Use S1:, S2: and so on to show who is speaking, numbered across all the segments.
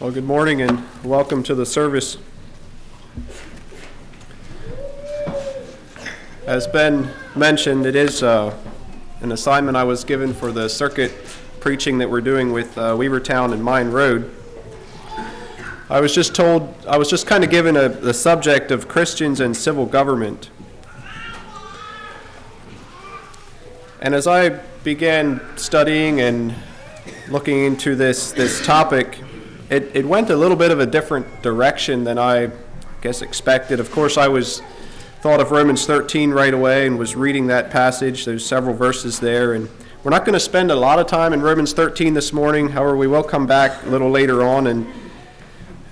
S1: Well, good morning and welcome to the service. As Ben mentioned, it is uh, an assignment I was given for the circuit preaching that we're doing with uh, Weavertown and Mine Road. I was just told, I was just kind of given a, the subject of Christians and civil government. And as I began studying and looking into this, this topic, it, it went a little bit of a different direction than I guess expected. Of course, I was thought of Romans 13 right away and was reading that passage. There's several verses there, and we're not going to spend a lot of time in Romans 13 this morning. However, we will come back a little later on and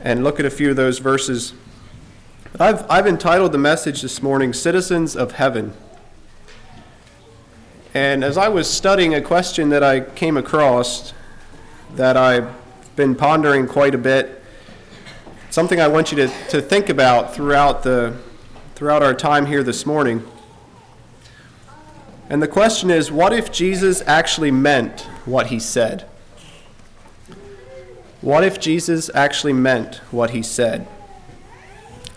S1: and look at a few of those verses. I've I've entitled the message this morning "Citizens of Heaven." And as I was studying a question that I came across that I've been pondering quite a bit, something I want you to, to think about throughout, the, throughout our time here this morning. And the question is what if Jesus actually meant what he said? What if Jesus actually meant what he said?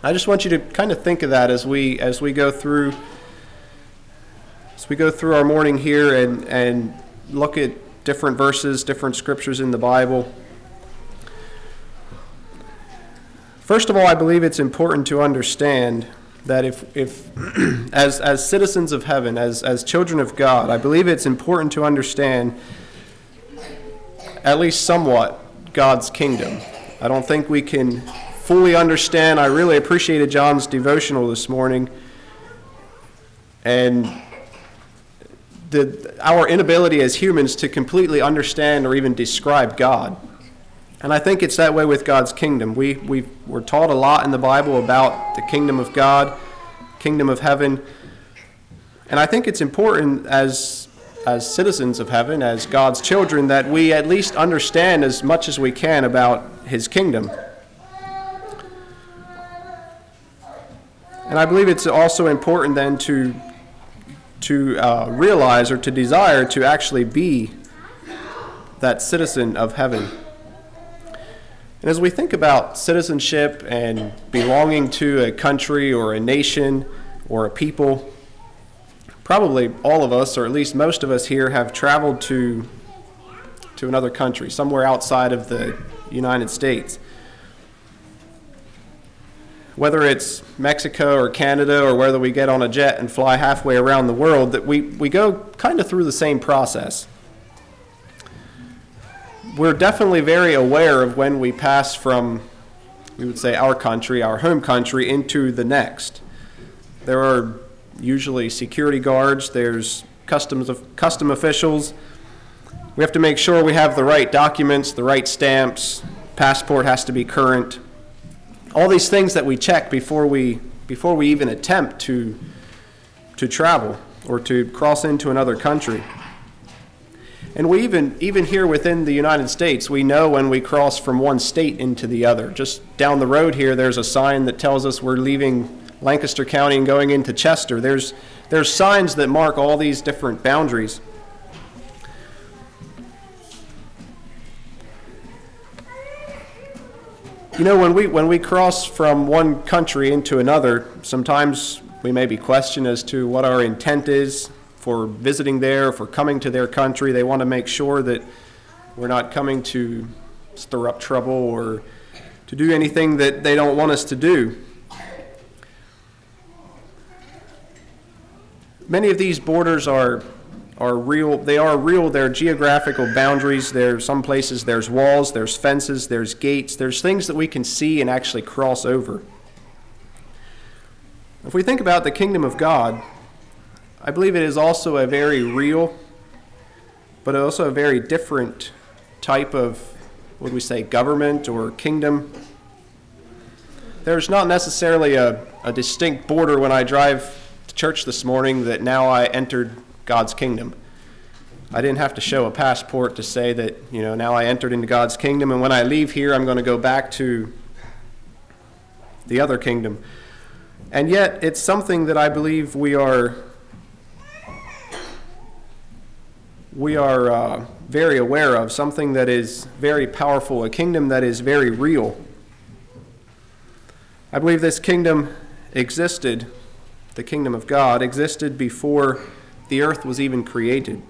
S1: I just want you to kind of think of that as we as we go through as we go through our morning here and and look at different verses, different scriptures in the Bible. First of all, I believe it's important to understand that if, if as, as citizens of heaven, as, as children of God, I believe it's important to understand at least somewhat God's kingdom. I don't think we can fully understand. I really appreciated John's devotional this morning. And the, our inability as humans to completely understand or even describe God. And I think it's that way with God's kingdom. We, we, we're taught a lot in the Bible about the kingdom of God, kingdom of heaven. And I think it's important as, as citizens of heaven, as God's children, that we at least understand as much as we can about his kingdom. And I believe it's also important then to, to uh, realize or to desire to actually be that citizen of heaven. And as we think about citizenship and belonging to a country or a nation or a people, probably all of us, or at least most of us here, have traveled to, to another country, somewhere outside of the United States. Whether it's Mexico or Canada, or whether we get on a jet and fly halfway around the world, that we, we go kind of through the same process we're definitely very aware of when we pass from, we would say, our country, our home country, into the next. There are usually security guards, there's customs of, custom officials. We have to make sure we have the right documents, the right stamps, passport has to be current. All these things that we check before we, before we even attempt to, to travel or to cross into another country. And we even, even here within the United States, we know when we cross from one state into the other. Just down the road here, there's a sign that tells us we're leaving Lancaster County and going into Chester. There's, there's signs that mark all these different boundaries. You know, when we, when we cross from one country into another, sometimes we may be questioned as to what our intent is, for visiting there, for coming to their country. They want to make sure that we're not coming to stir up trouble or to do anything that they don't want us to do. Many of these borders are are real they are real they're geographical boundaries there some places there's walls there's fences there's gates there's things that we can see and actually cross over if we think about the kingdom of god I believe it is also a very real, but also a very different type of, what would we say, government or kingdom. There's not necessarily a, a distinct border when I drive to church this morning that now I entered God's kingdom. I didn't have to show a passport to say that, you know, now I entered into God's kingdom, and when I leave here, I'm going to go back to the other kingdom. And yet, it's something that I believe we are we are uh, very aware of, something that is very powerful, a kingdom that is very real. I believe this kingdom existed, the kingdom of God existed before the earth was even created.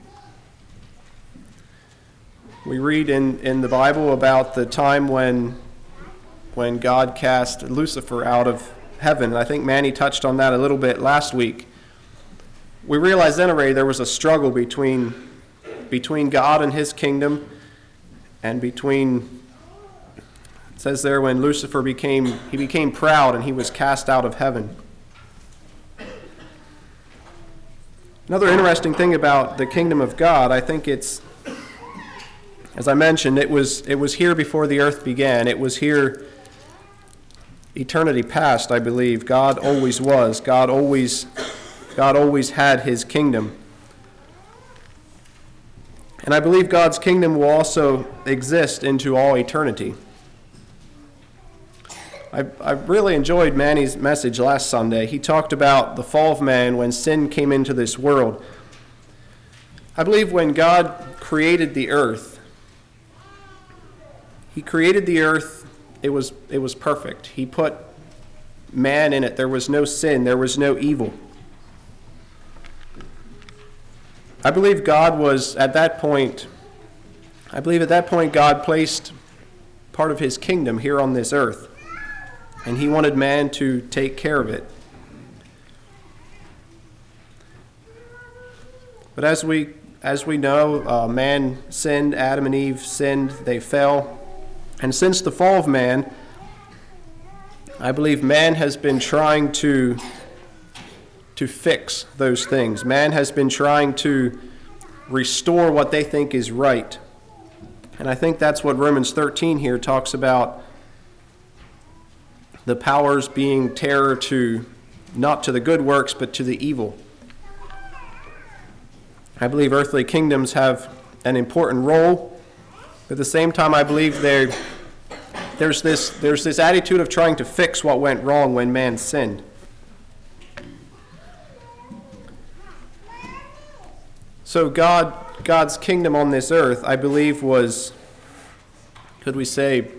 S1: We read in, in the Bible about the time when, when God cast Lucifer out of heaven. I think Manny touched on that a little bit last week. We realize then already there was a struggle between, between God and his kingdom and between it says there when Lucifer became he became proud and he was cast out of heaven. Another interesting thing about the kingdom of God, I think it's as I mentioned, it was it was here before the earth began. It was here eternity past, I believe. God always was. God always God always had his kingdom. And I believe God's kingdom will also exist into all eternity. I, I really enjoyed Manny's message last Sunday. He talked about the fall of man when sin came into this world. I believe when God created the earth, He created the earth, it was, it was perfect. He put man in it. There was no sin, there was no evil. I believe God was, at that point, I believe at that point God placed part of His kingdom here on this earth and he wanted man to take care of it. But as we as we know, uh, man sinned, Adam and Eve sinned, they fell. And since the fall of man, I believe man has been trying to, to fix those things. Man has been trying to restore what they think is right. And I think that's what Romans 13 here talks about the powers being terror to not to the good works, but to the evil. I believe earthly kingdoms have an important role. But at the same time, I believe there's, this, there's this attitude of trying to fix what went wrong when man sinned. So God, God's kingdom on this earth, I believe, was, could we say,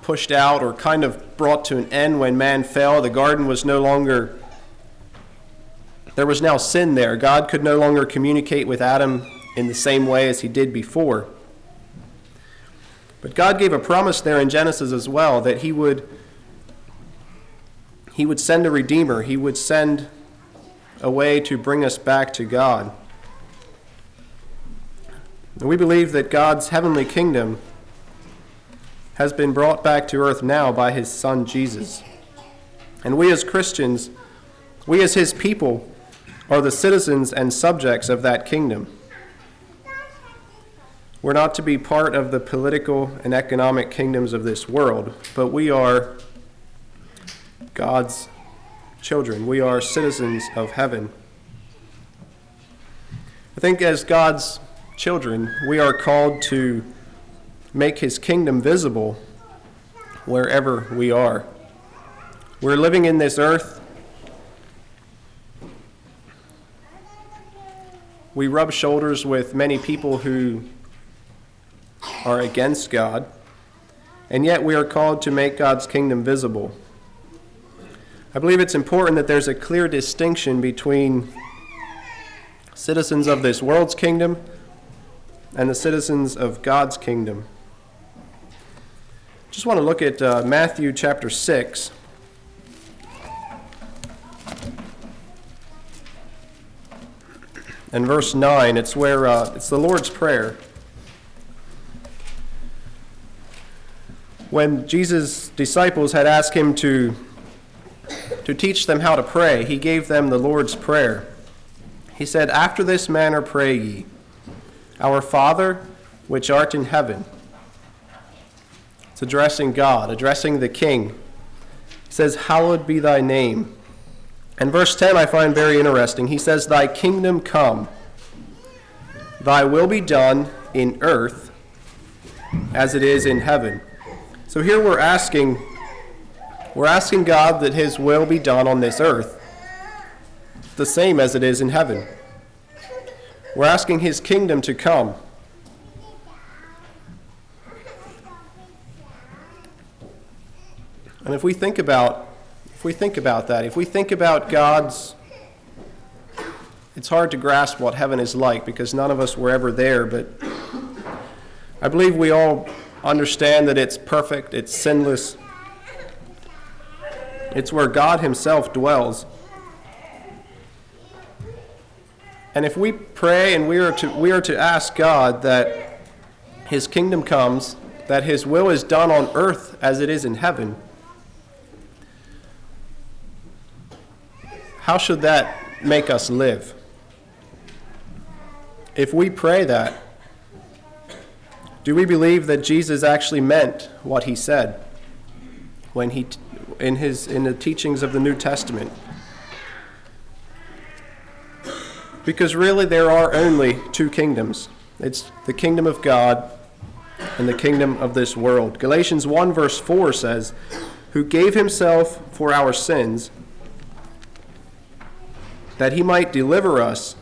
S1: pushed out or kind of brought to an end when man fell. The garden was no longer, there was now sin there. God could no longer communicate with Adam in the same way as he did before. But God gave a promise there in Genesis as well that he would he would send a redeemer. He would send a way to bring us back to God. We believe that God's heavenly kingdom has been brought back to earth now by his son Jesus. And we as Christians, we as his people, are the citizens and subjects of that kingdom. We're not to be part of the political and economic kingdoms of this world, but we are God's children. We are citizens of heaven. I think as God's children, we are called to make his kingdom visible wherever we are. We're living in this earth. We rub shoulders with many people who are against God, and yet we are called to make God's kingdom visible. I believe it's important that there's a clear distinction between citizens of this world's kingdom and the citizens of God's kingdom. Just want to look at uh, Matthew chapter 6. And verse 9, it's where uh, it's the Lord's Prayer. When Jesus' disciples had asked him to, to teach them how to pray, he gave them the Lord's Prayer. He said, After this manner pray ye, Our Father, which art in heaven it's addressing God, addressing the king. He says, Hallowed be thy name. And verse 10 I find very interesting. He says, Thy kingdom come, thy will be done in earth as it is in heaven. So here we're asking, we're asking God that his will be done on this earth, the same as it is in heaven. We're asking his kingdom to come. And if we think about if we think about that, if we think about God's it's hard to grasp what heaven is like because none of us were ever there, but I believe we all understand that it's perfect, it's sinless. It's where God himself dwells. And if we pray and we are to we are to ask God that his kingdom comes, that his will is done on earth as it is in heaven, how should that make us live? If we pray that, do we believe that Jesus actually meant what he said when he in his in the teachings of the New Testament? Because really there are only two kingdoms. It's the kingdom of God and the kingdom of this world. Galatians 1 verse 4 says, "Who gave himself for our sins that he might deliver us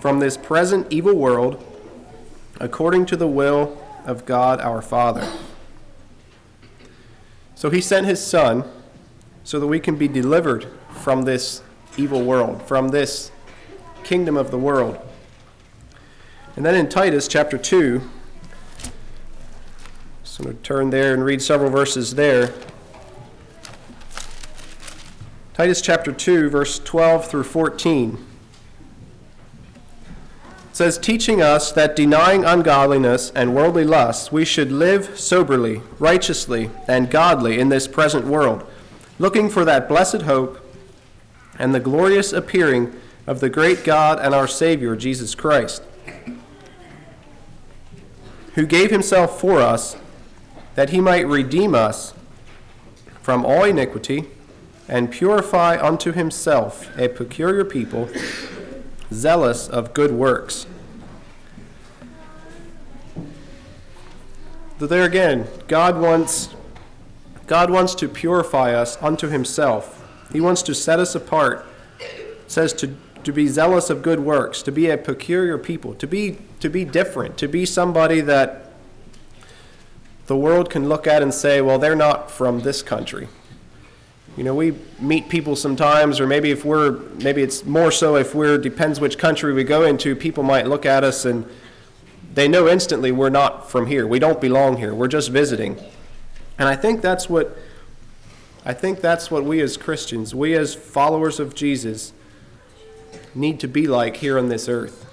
S1: from this present evil world according to the will of God our Father. So he sent his Son so that we can be delivered from this evil world, from this kingdom of the world. And then in Titus chapter 2, so I'm going to turn there and read several verses there. Titus chapter 2, verse 12 through 14 says, teaching us that denying ungodliness and worldly lusts, we should live soberly, righteously, and godly in this present world, looking for that blessed hope and the glorious appearing of the great God and our Savior, Jesus Christ, who gave himself for us that he might redeem us from all iniquity and purify unto himself a peculiar people, zealous of good works. But there again, God wants, God wants to purify us unto himself. He wants to set us apart. Says to, to be zealous of good works, to be a peculiar people, to be, to be different, to be somebody that the world can look at and say, well, they're not from this country. You know, we meet people sometimes, or maybe if we're, maybe it's more so if we're, depends which country we go into, people might look at us and they know instantly we're not from here. We don't belong here. We're just visiting. And I think that's what, I think that's what we as Christians, we as followers of Jesus, need to be like here on this earth.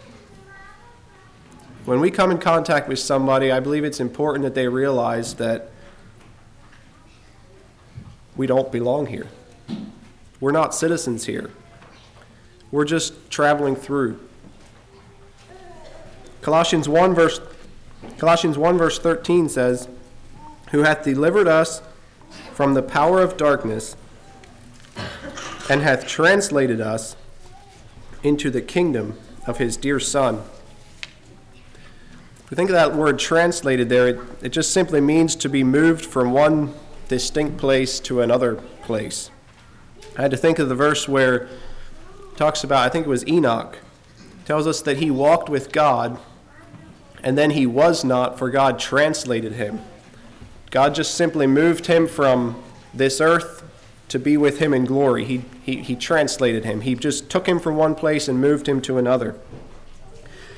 S1: When we come in contact with somebody, I believe it's important that they realize that we don't belong here. We're not citizens here. We're just traveling through. Colossians 1 verse Colossians 1 verse 13 says, "Who hath delivered us from the power of darkness and hath translated us into the kingdom of his dear son." If we think of that word translated there, it, it just simply means to be moved from one distinct place to another place. I had to think of the verse where talks about, I think it was Enoch, tells us that he walked with God and then he was not, for God translated him. God just simply moved him from this earth to be with him in glory. He, he, he translated him. He just took him from one place and moved him to another.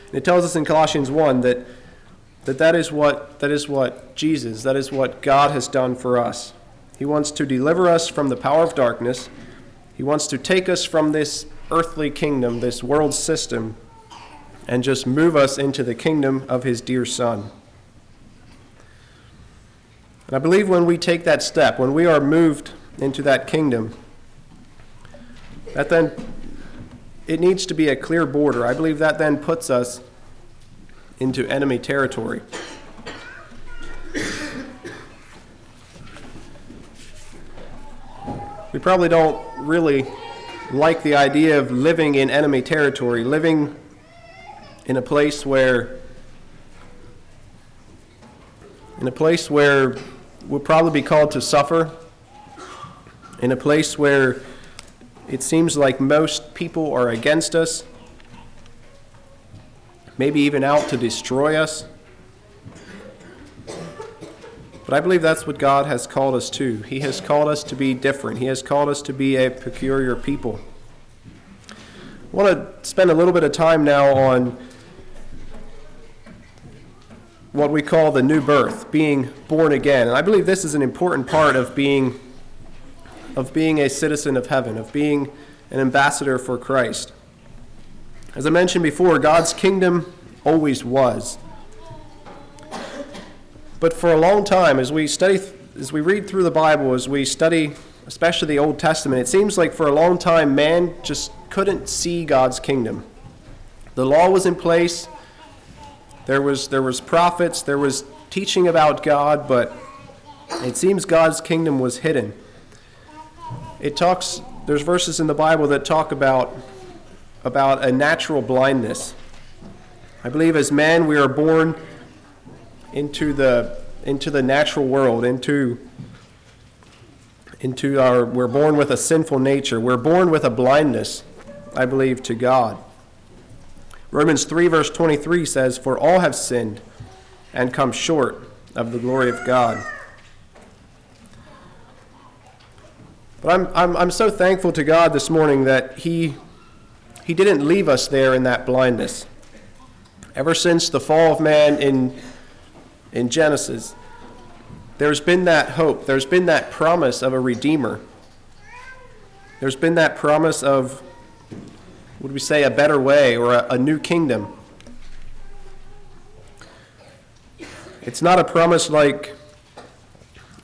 S1: And it tells us in Colossians 1 that that that is what that is what Jesus, that is what God has done for us. He wants to deliver us from the power of darkness. He wants to take us from this earthly kingdom, this world system, and just move us into the kingdom of his dear son. And I believe when we take that step, when we are moved into that kingdom, that then it needs to be a clear border. I believe that then puts us into enemy territory. We probably don't really like the idea of living in enemy territory, living in a place where in a place where we'll probably be called to suffer, in a place where it seems like most people are against us, maybe even out to destroy us. But I believe that's what God has called us to. He has called us to be different, He has called us to be a peculiar people. I want to spend a little bit of time now on what we call the new birth, being born again. And I believe this is an important part of being of being a citizen of heaven, of being an ambassador for Christ. As I mentioned before, God's kingdom always was. But for a long time, as we study, as we read through the Bible, as we study, especially the Old Testament, it seems like for a long time man just couldn't see God's kingdom. The law was in place. There was there was prophets. There was teaching about God, but it seems God's kingdom was hidden. It talks. There's verses in the Bible that talk about about a natural blindness. I believe as men we are born into the into the natural world, into into our we're born with a sinful nature. We're born with a blindness, I believe, to God. Romans 3 verse 23 says, "For all have sinned and come short of the glory of God." But I'm, I'm, I'm so thankful to God this morning that He he didn't leave us there in that blindness. Ever since the fall of man in, in Genesis, there's been that hope, there's been that promise of a Redeemer. There's been that promise of, would we say, a better way or a, a new kingdom. It's not a promise like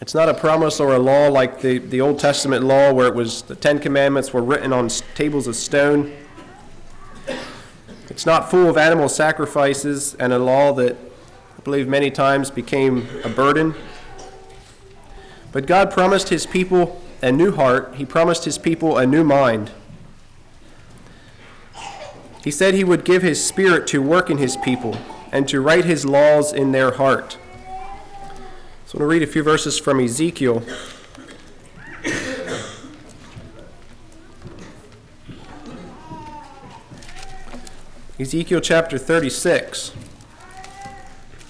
S1: it's not a promise or a law like the, the Old Testament law where it was the Ten Commandments were written on tables of stone. It's not full of animal sacrifices and a law that I believe many times became a burden. But God promised his people a new heart, he promised his people a new mind. He said he would give his spirit to work in his people and to write his laws in their heart. So I'm going to read a few verses from Ezekiel Ezekiel chapter 36.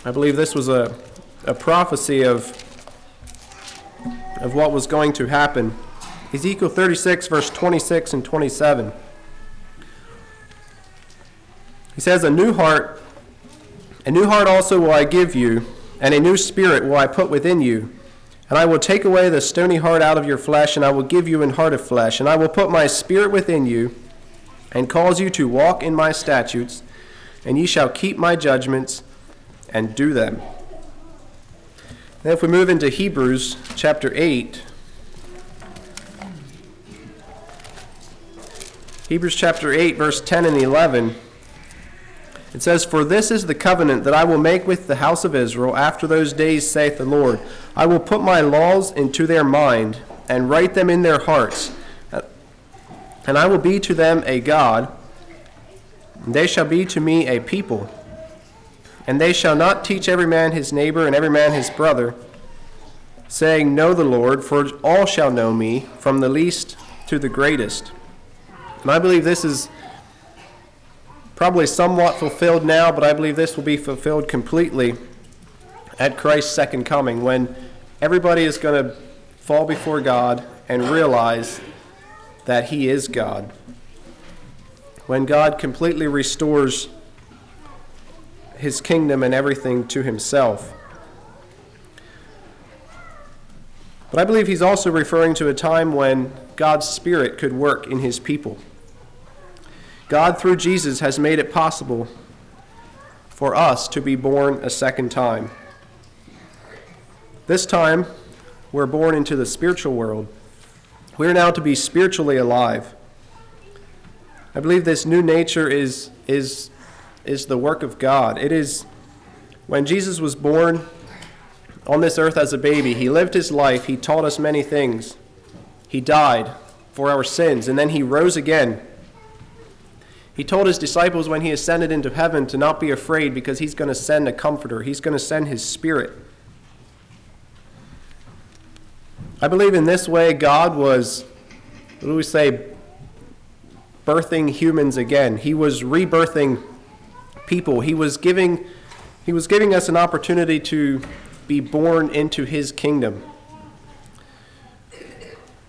S1: I believe this was a, a prophecy of, of what was going to happen. Ezekiel 36, verse 26 and 27. He says, A new heart, a new heart also will I give you, and a new spirit will I put within you. And I will take away the stony heart out of your flesh, and I will give you an heart of flesh. And I will put my spirit within you and cause you to walk in my statutes, and ye shall keep my judgments and do them. Then, if we move into Hebrews chapter 8, Hebrews chapter 8, verse 10 and 11, it says, For this is the covenant that I will make with the house of Israel after those days, saith the Lord. I will put my laws into their mind and write them in their hearts and I will be to them a God, and they shall be to me a people. And they shall not teach every man his neighbor and every man his brother, saying, Know the Lord, for all shall know me, from the least to the greatest. And I believe this is probably somewhat fulfilled now, but I believe this will be fulfilled completely at Christ's second coming when everybody is going to fall before God and realize that He is God. When God completely restores His kingdom and everything to Himself. But I believe He's also referring to a time when God's Spirit could work in His people. God, through Jesus, has made it possible for us to be born a second time. This time, we're born into the spiritual world we are now to be spiritually alive. I believe this new nature is, is, is the work of God. It is when Jesus was born on this earth as a baby, he lived his life, he taught us many things. He died for our sins, and then he rose again. He told his disciples when he ascended into heaven to not be afraid because he's going to send a comforter, he's going to send his spirit. I believe in this way God was, what do we say, birthing humans again. He was rebirthing people. He was giving, he was giving us an opportunity to be born into his kingdom.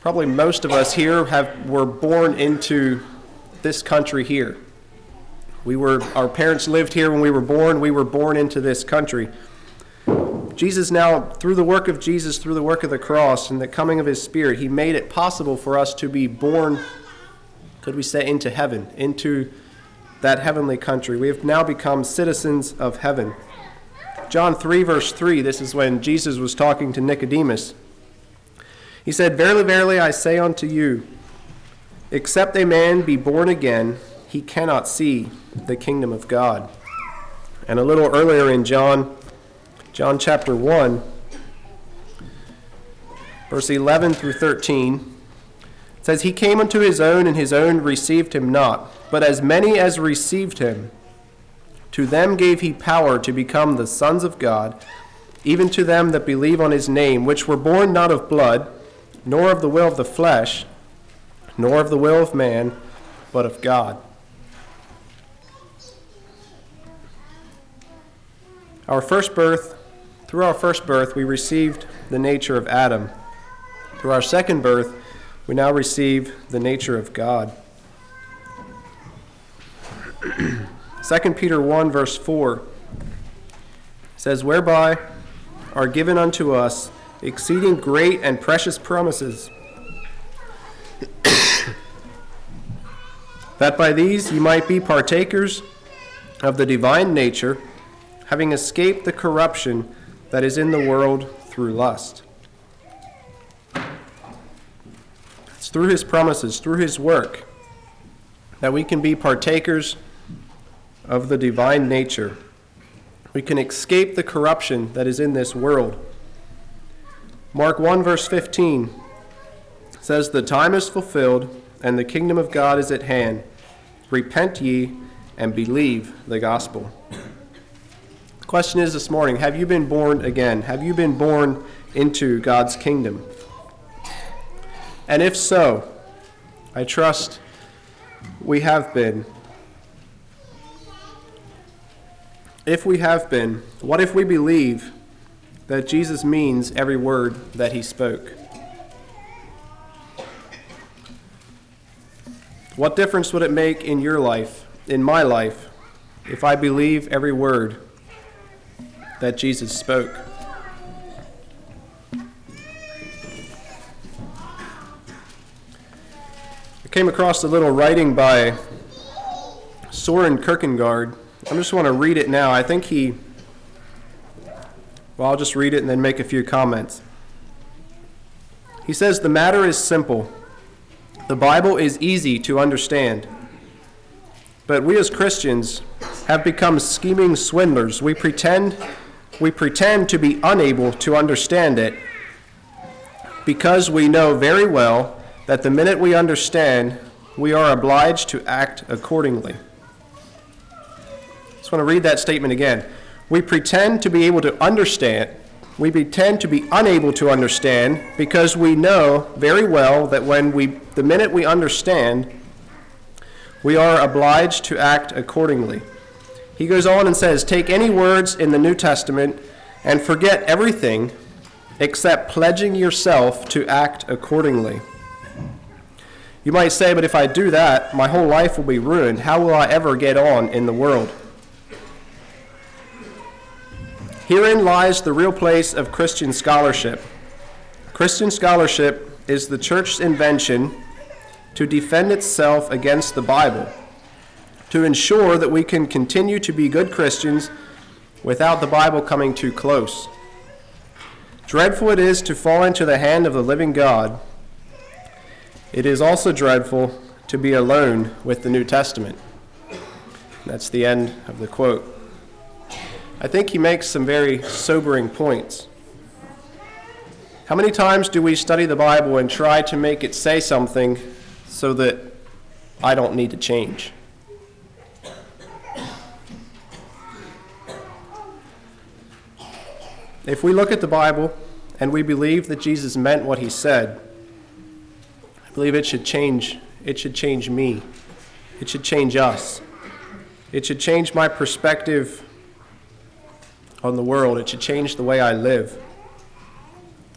S1: Probably most of us here have, were born into this country here. We were, our parents lived here when we were born. We were born into this country. Jesus now, through the work of Jesus, through the work of the cross and the coming of his Spirit, he made it possible for us to be born, could we say, into heaven, into that heavenly country. We have now become citizens of heaven. John 3, verse 3, this is when Jesus was talking to Nicodemus. He said, Verily, verily, I say unto you, except a man be born again, he cannot see the kingdom of God. And a little earlier in John, John chapter 1, verse 11 through 13, says, He came unto his own, and his own received him not. But as many as received him, to them gave he power to become the sons of God, even to them that believe on his name, which were born not of blood, nor of the will of the flesh, nor of the will of man, but of God. Our first birth, through our first birth, we received the nature of Adam. Through our second birth, we now receive the nature of God. 2 Peter 1, verse 4 says, Whereby are given unto us exceeding great and precious promises, that by these ye might be partakers of the divine nature, having escaped the corruption that is in the world through lust. It's through his promises, through his work, that we can be partakers of the divine nature. We can escape the corruption that is in this world. Mark 1, verse 15 says, The time is fulfilled, and the kingdom of God is at hand. Repent ye and believe the gospel. The question is this morning Have you been born again? Have you been born into God's kingdom? And if so, I trust we have been. If we have been, what if we believe that Jesus means every word that he spoke? What difference would it make in your life, in my life, if I believe every word that Jesus spoke? I came across a little writing by Soren Kierkegaard I just want to read it now. I think he, well, I'll just read it and then make a few comments. He says, The matter is simple. The Bible is easy to understand. But we as Christians have become scheming swindlers. We pretend, we pretend to be unable to understand it because we know very well that the minute we understand, we are obliged to act accordingly I just want to read that statement again. We pretend to be able to understand. We pretend to be unable to understand because we know very well that when we, the minute we understand, we are obliged to act accordingly. He goes on and says, Take any words in the New Testament and forget everything except pledging yourself to act accordingly. You might say, but if I do that, my whole life will be ruined. How will I ever get on in the world? Herein lies the real place of Christian scholarship. Christian scholarship is the church's invention to defend itself against the Bible, to ensure that we can continue to be good Christians without the Bible coming too close. Dreadful it is to fall into the hand of the living God. It is also dreadful to be alone with the New Testament. That's the end of the quote. I think he makes some very sobering points. How many times do we study the Bible and try to make it say something so that I don't need to change? If we look at the Bible and we believe that Jesus meant what he said, I believe it should change it should change me. It should change us. It should change my perspective on the world. It should change the way I live.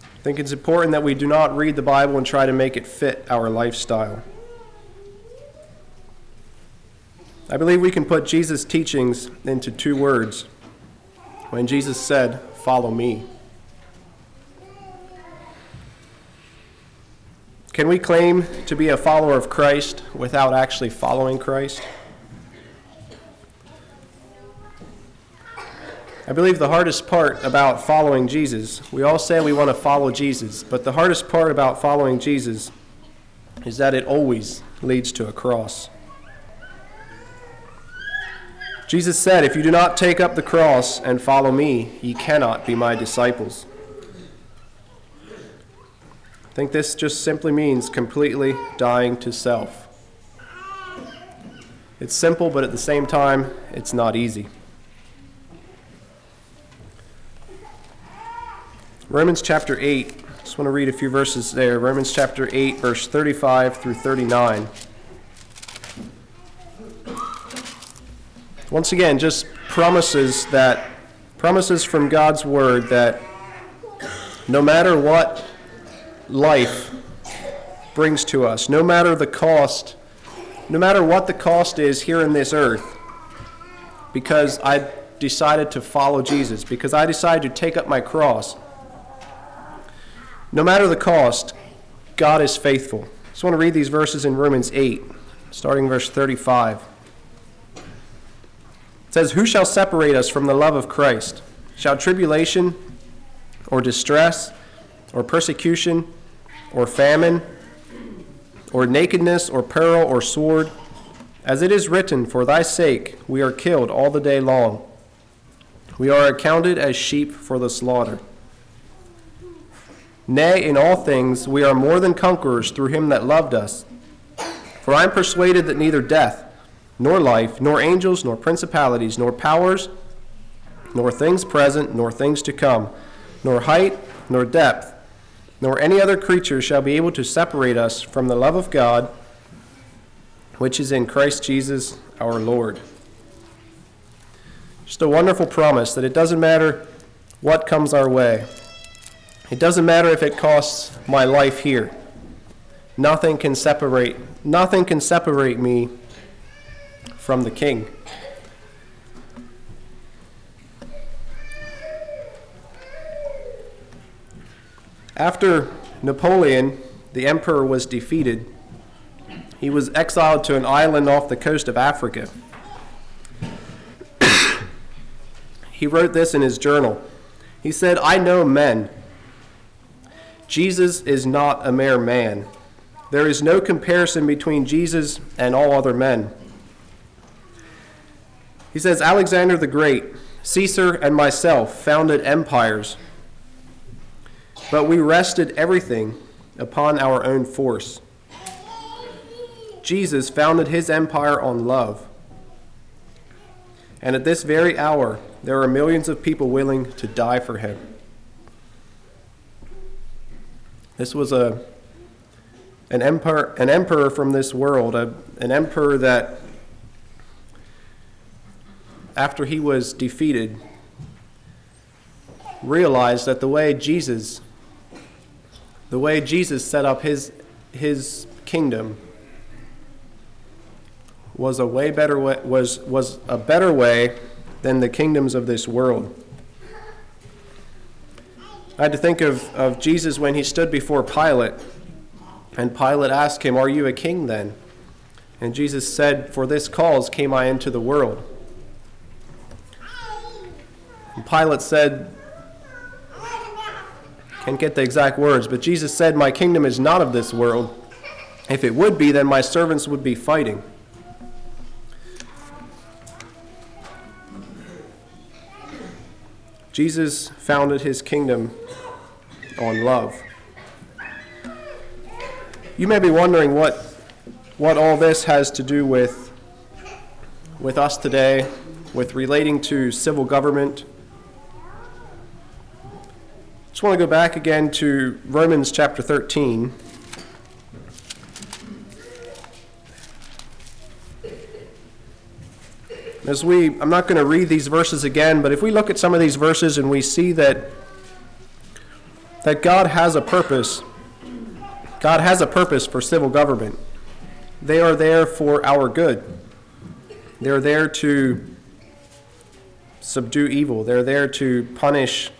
S1: I think it's important that we do not read the Bible and try to make it fit our lifestyle. I believe we can put Jesus' teachings into two words when Jesus said, Follow me. Can we claim to be a follower of Christ without actually following Christ? I believe the hardest part about following Jesus, we all say we want to follow Jesus, but the hardest part about following Jesus is that it always leads to a cross. Jesus said, If you do not take up the cross and follow me, ye cannot be my disciples. I think this just simply means completely dying to self. It's simple, but at the same time, it's not easy. Romans chapter 8, just want to read a few verses there. Romans chapter 8, verse 35 through 39. Once again, just promises that promises from God's word that no matter what life brings to us, no matter the cost, no matter what the cost is here in this earth, because I decided to follow Jesus, because I decided to take up my cross, no matter the cost, God is faithful. I just want to read these verses in Romans 8, starting verse 35. It says, Who shall separate us from the love of Christ? Shall tribulation, or distress, or persecution, or famine, or nakedness, or peril, or sword? As it is written, For thy sake we are killed all the day long. We are accounted as sheep for the slaughter. Nay, in all things we are more than conquerors through him that loved us. For I am persuaded that neither death, nor life, nor angels, nor principalities, nor powers, nor things present, nor things to come, nor height, nor depth, nor any other creature shall be able to separate us from the love of God, which is in Christ Jesus our Lord. Just a wonderful promise that it doesn't matter what comes our way. It doesn't matter if it costs my life here. Nothing can separate nothing can separate me from the king. After Napoleon, the emperor, was defeated, he was exiled to an island off the coast of Africa. he wrote this in his journal. He said, I know men Jesus is not a mere man. There is no comparison between Jesus and all other men. He says Alexander the Great, Caesar, and myself founded empires, but we rested everything upon our own force. Jesus founded his empire on love. And at this very hour, there are millions of people willing to die for him. This was a an emperor, an emperor from this world, a, an emperor that, after he was defeated, realized that the way Jesus, the way Jesus set up his his kingdom, was a way better way, was was a better way than the kingdoms of this world. I had to think of, of Jesus when he stood before Pilate, and Pilate asked him, Are you a king then? And Jesus said, For this cause came I into the world. And Pilate said, Can't get the exact words, but Jesus said, My kingdom is not of this world. If it would be, then my servants would be fighting. Jesus founded his kingdom on love. You may be wondering what, what all this has to do with, with us today, with relating to civil government. Just want to go back again to Romans chapter 13. as we, I'm not going to read these verses again, but if we look at some of these verses and we see that, that God has a purpose, God has a purpose for civil government. They are there for our good. They're there to subdue evil. They're there to punish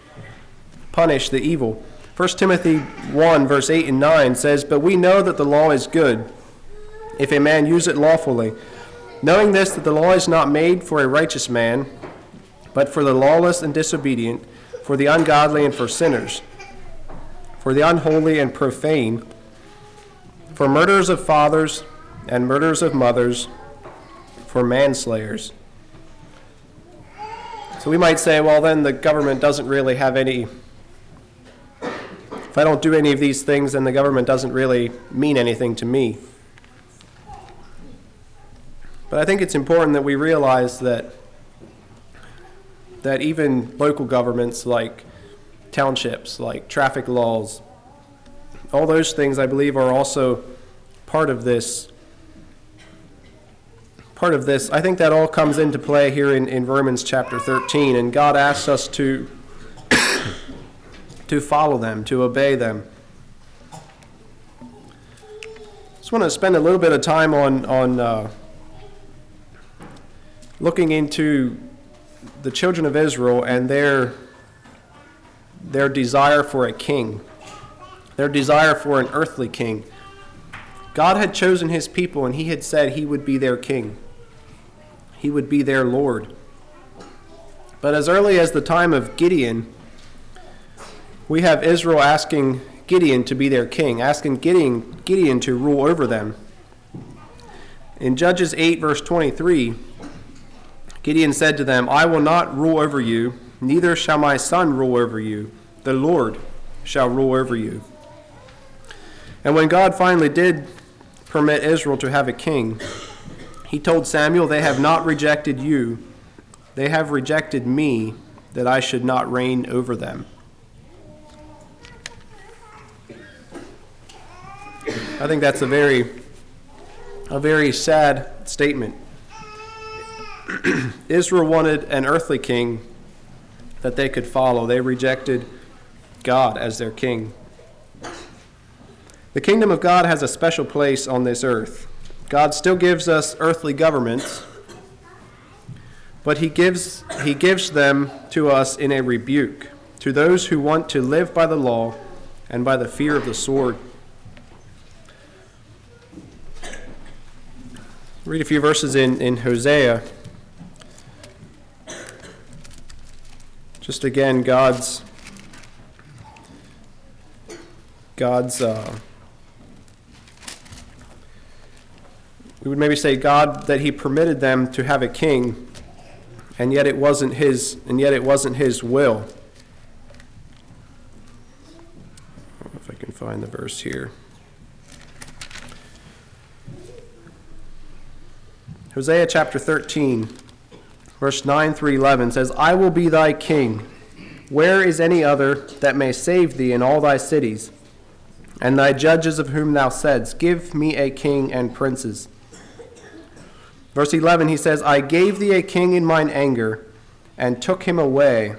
S1: punish the evil. 1 Timothy 1 verse 8 and 9 says, "But we know that the law is good if a man use it lawfully." Knowing this, that the law is not made for a righteous man, but for the lawless and disobedient, for the ungodly and for sinners, for the unholy and profane, for murderers of fathers and murderers of mothers, for manslayers. So we might say, well, then the government doesn't really have any. If I don't do any of these things, then the government doesn't really mean anything to me. But I think it's important that we realize that that even local governments like townships, like traffic laws, all those things I believe are also part of this part of this. I think that all comes into play here in, in Romans chapter 13, and God asks us to to follow them, to obey them. Just want to spend a little bit of time on on uh, looking into the children of Israel and their, their desire for a king, their desire for an earthly king. God had chosen his people and he had said he would be their king, he would be their Lord. But as early as the time of Gideon, we have Israel asking Gideon to be their king, asking Gideon, Gideon to rule over them. In Judges 8, verse 23, Gideon said to them, I will not rule over you, neither shall my son rule over you. The Lord shall rule over you. And when God finally did permit Israel to have a king, he told Samuel, They have not rejected you, they have rejected me, that I should not reign over them. I think that's a very, a very sad statement. Israel wanted an earthly king that they could follow. They rejected God as their king. The kingdom of God has a special place on this earth. God still gives us earthly governments, but he gives, he gives them to us in a rebuke to those who want to live by the law and by the fear of the sword. Read a few verses in, in Hosea just again God's God's uh, we would maybe say God that he permitted them to have a king and yet it wasn't his and yet it wasn't his will. if I can find the verse here. Hosea chapter 13 verse 9 through 11 says, I will be thy king. Where is any other that may save thee in all thy cities? And thy judges of whom thou saidst, Give me a king and princes. Verse 11, he says, I gave thee a king in mine anger, and took him away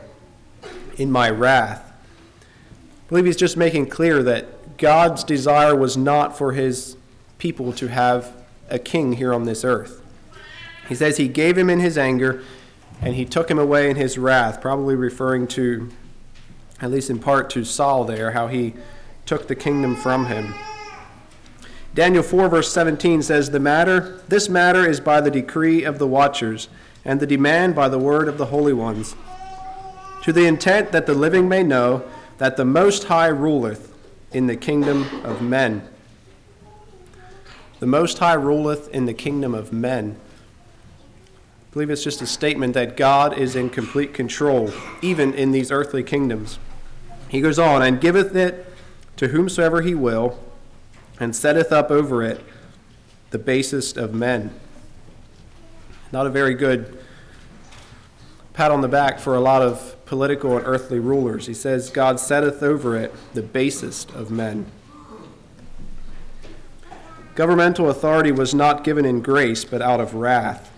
S1: in my wrath. I believe he's just making clear that God's desire was not for his people to have a king here on this earth. He says he gave him in his anger and he took him away in his wrath, probably referring to, at least in part, to Saul there, how he took the kingdom from him. Daniel 4, verse 17 says, The matter, this matter is by the decree of the watchers, and the demand by the word of the holy ones, to the intent that the living may know that the Most High ruleth in the kingdom of men. The Most High ruleth in the kingdom of men believe it's just a statement that God is in complete control, even in these earthly kingdoms. He goes on, and giveth it to whomsoever he will, and setteth up over it the basest of men. Not a very good pat on the back for a lot of political and earthly rulers. He says, God setteth over it the basest of men. Governmental authority was not given in grace, but out of wrath.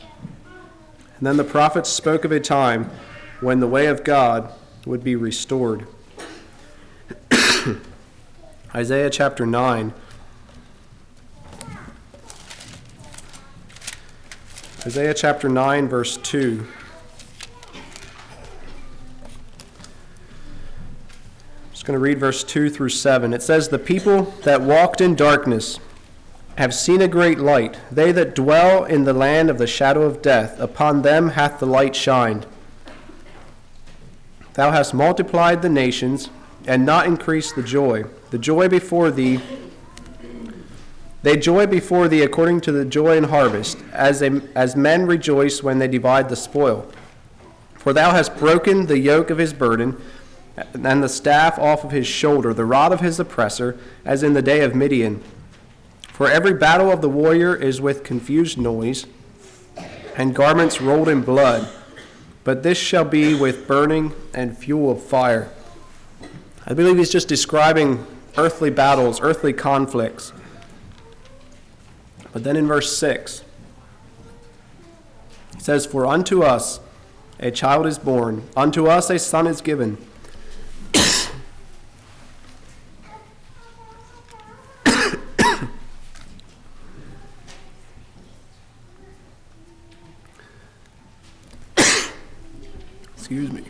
S1: And then the prophets spoke of a time when the way of God would be restored. Isaiah chapter 9. Isaiah chapter 9, verse 2. I'm just going to read verse 2 through 7. It says, The people that walked in darkness have seen a great light. They that dwell in the land of the shadow of death, upon them hath the light shined. Thou hast multiplied the nations, and not increased the joy. The joy before thee, they joy before thee according to the joy in harvest, as, as men rejoice when they divide the spoil. For thou hast broken the yoke of his burden, and the staff off of his shoulder, the rod of his oppressor, as in the day of Midian. For every battle of the warrior is with confused noise, and garments rolled in blood. But this shall be with burning and fuel of fire. I believe he's just describing earthly battles, earthly conflicts. But then in verse 6, it says, For unto us a child is born, unto us a son is given Excuse me.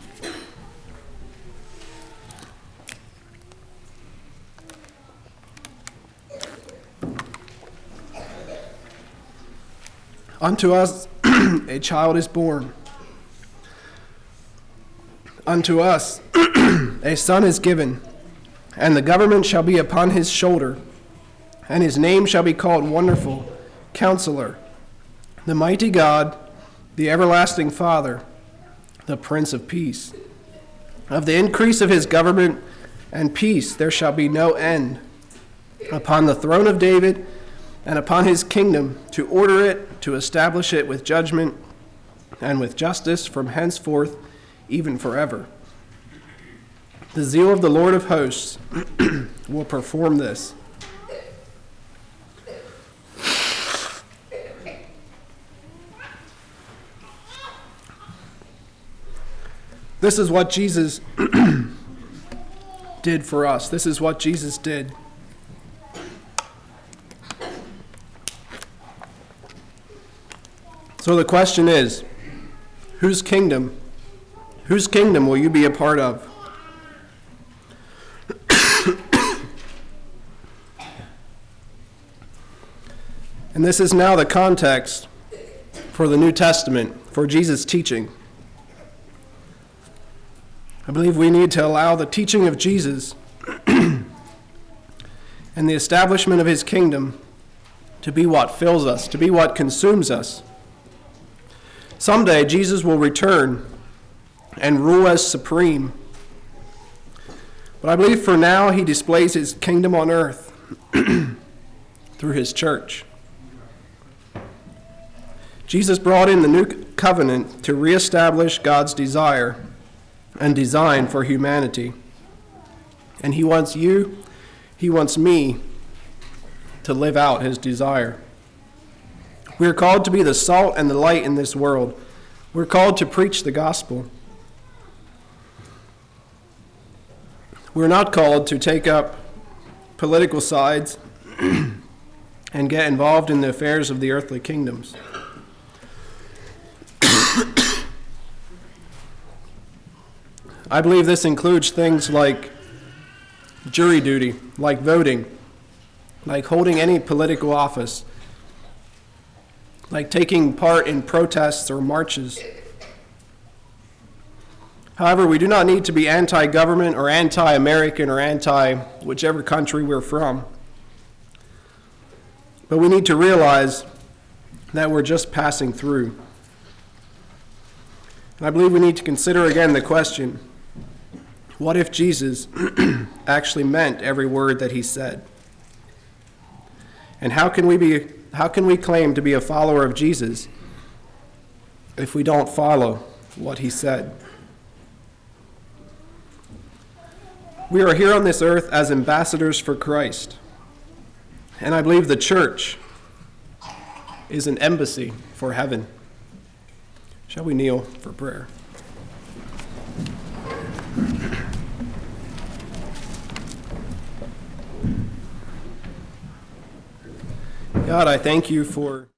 S1: Unto us a child is born. Unto us a son is given, and the government shall be upon his shoulder, and his name shall be called Wonderful, Counselor, the Mighty God, the Everlasting Father the Prince of Peace. Of the increase of his government and peace there shall be no end upon the throne of David and upon his kingdom to order it, to establish it with judgment and with justice from henceforth, even forever. The zeal of the Lord of hosts will perform this. This is what Jesus did for us. This is what Jesus did. So the question is whose kingdom? Whose kingdom will you be a part of? and this is now the context for the New Testament, for Jesus' teaching. I believe we need to allow the teaching of Jesus and the establishment of his kingdom to be what fills us, to be what consumes us. Someday, Jesus will return and rule as supreme. But I believe for now, he displays his kingdom on earth through his church. Jesus brought in the new covenant to reestablish God's desire and design for humanity. And He wants you, He wants me to live out His desire. We are called to be the salt and the light in this world. We're called to preach the gospel. We're not called to take up political sides and get involved in the affairs of the earthly kingdoms. I believe this includes things like jury duty, like voting, like holding any political office, like taking part in protests or marches. However, we do not need to be anti government or anti American or anti whichever country we're from. But we need to realize that we're just passing through. And I believe we need to consider again the question what if Jesus actually meant every word that he said? And how can we be how can we claim to be a follower of Jesus if we don't follow what he said? We are here on this earth as ambassadors for Christ. And I believe the church is an embassy for heaven. Shall we kneel for prayer? God, I thank you for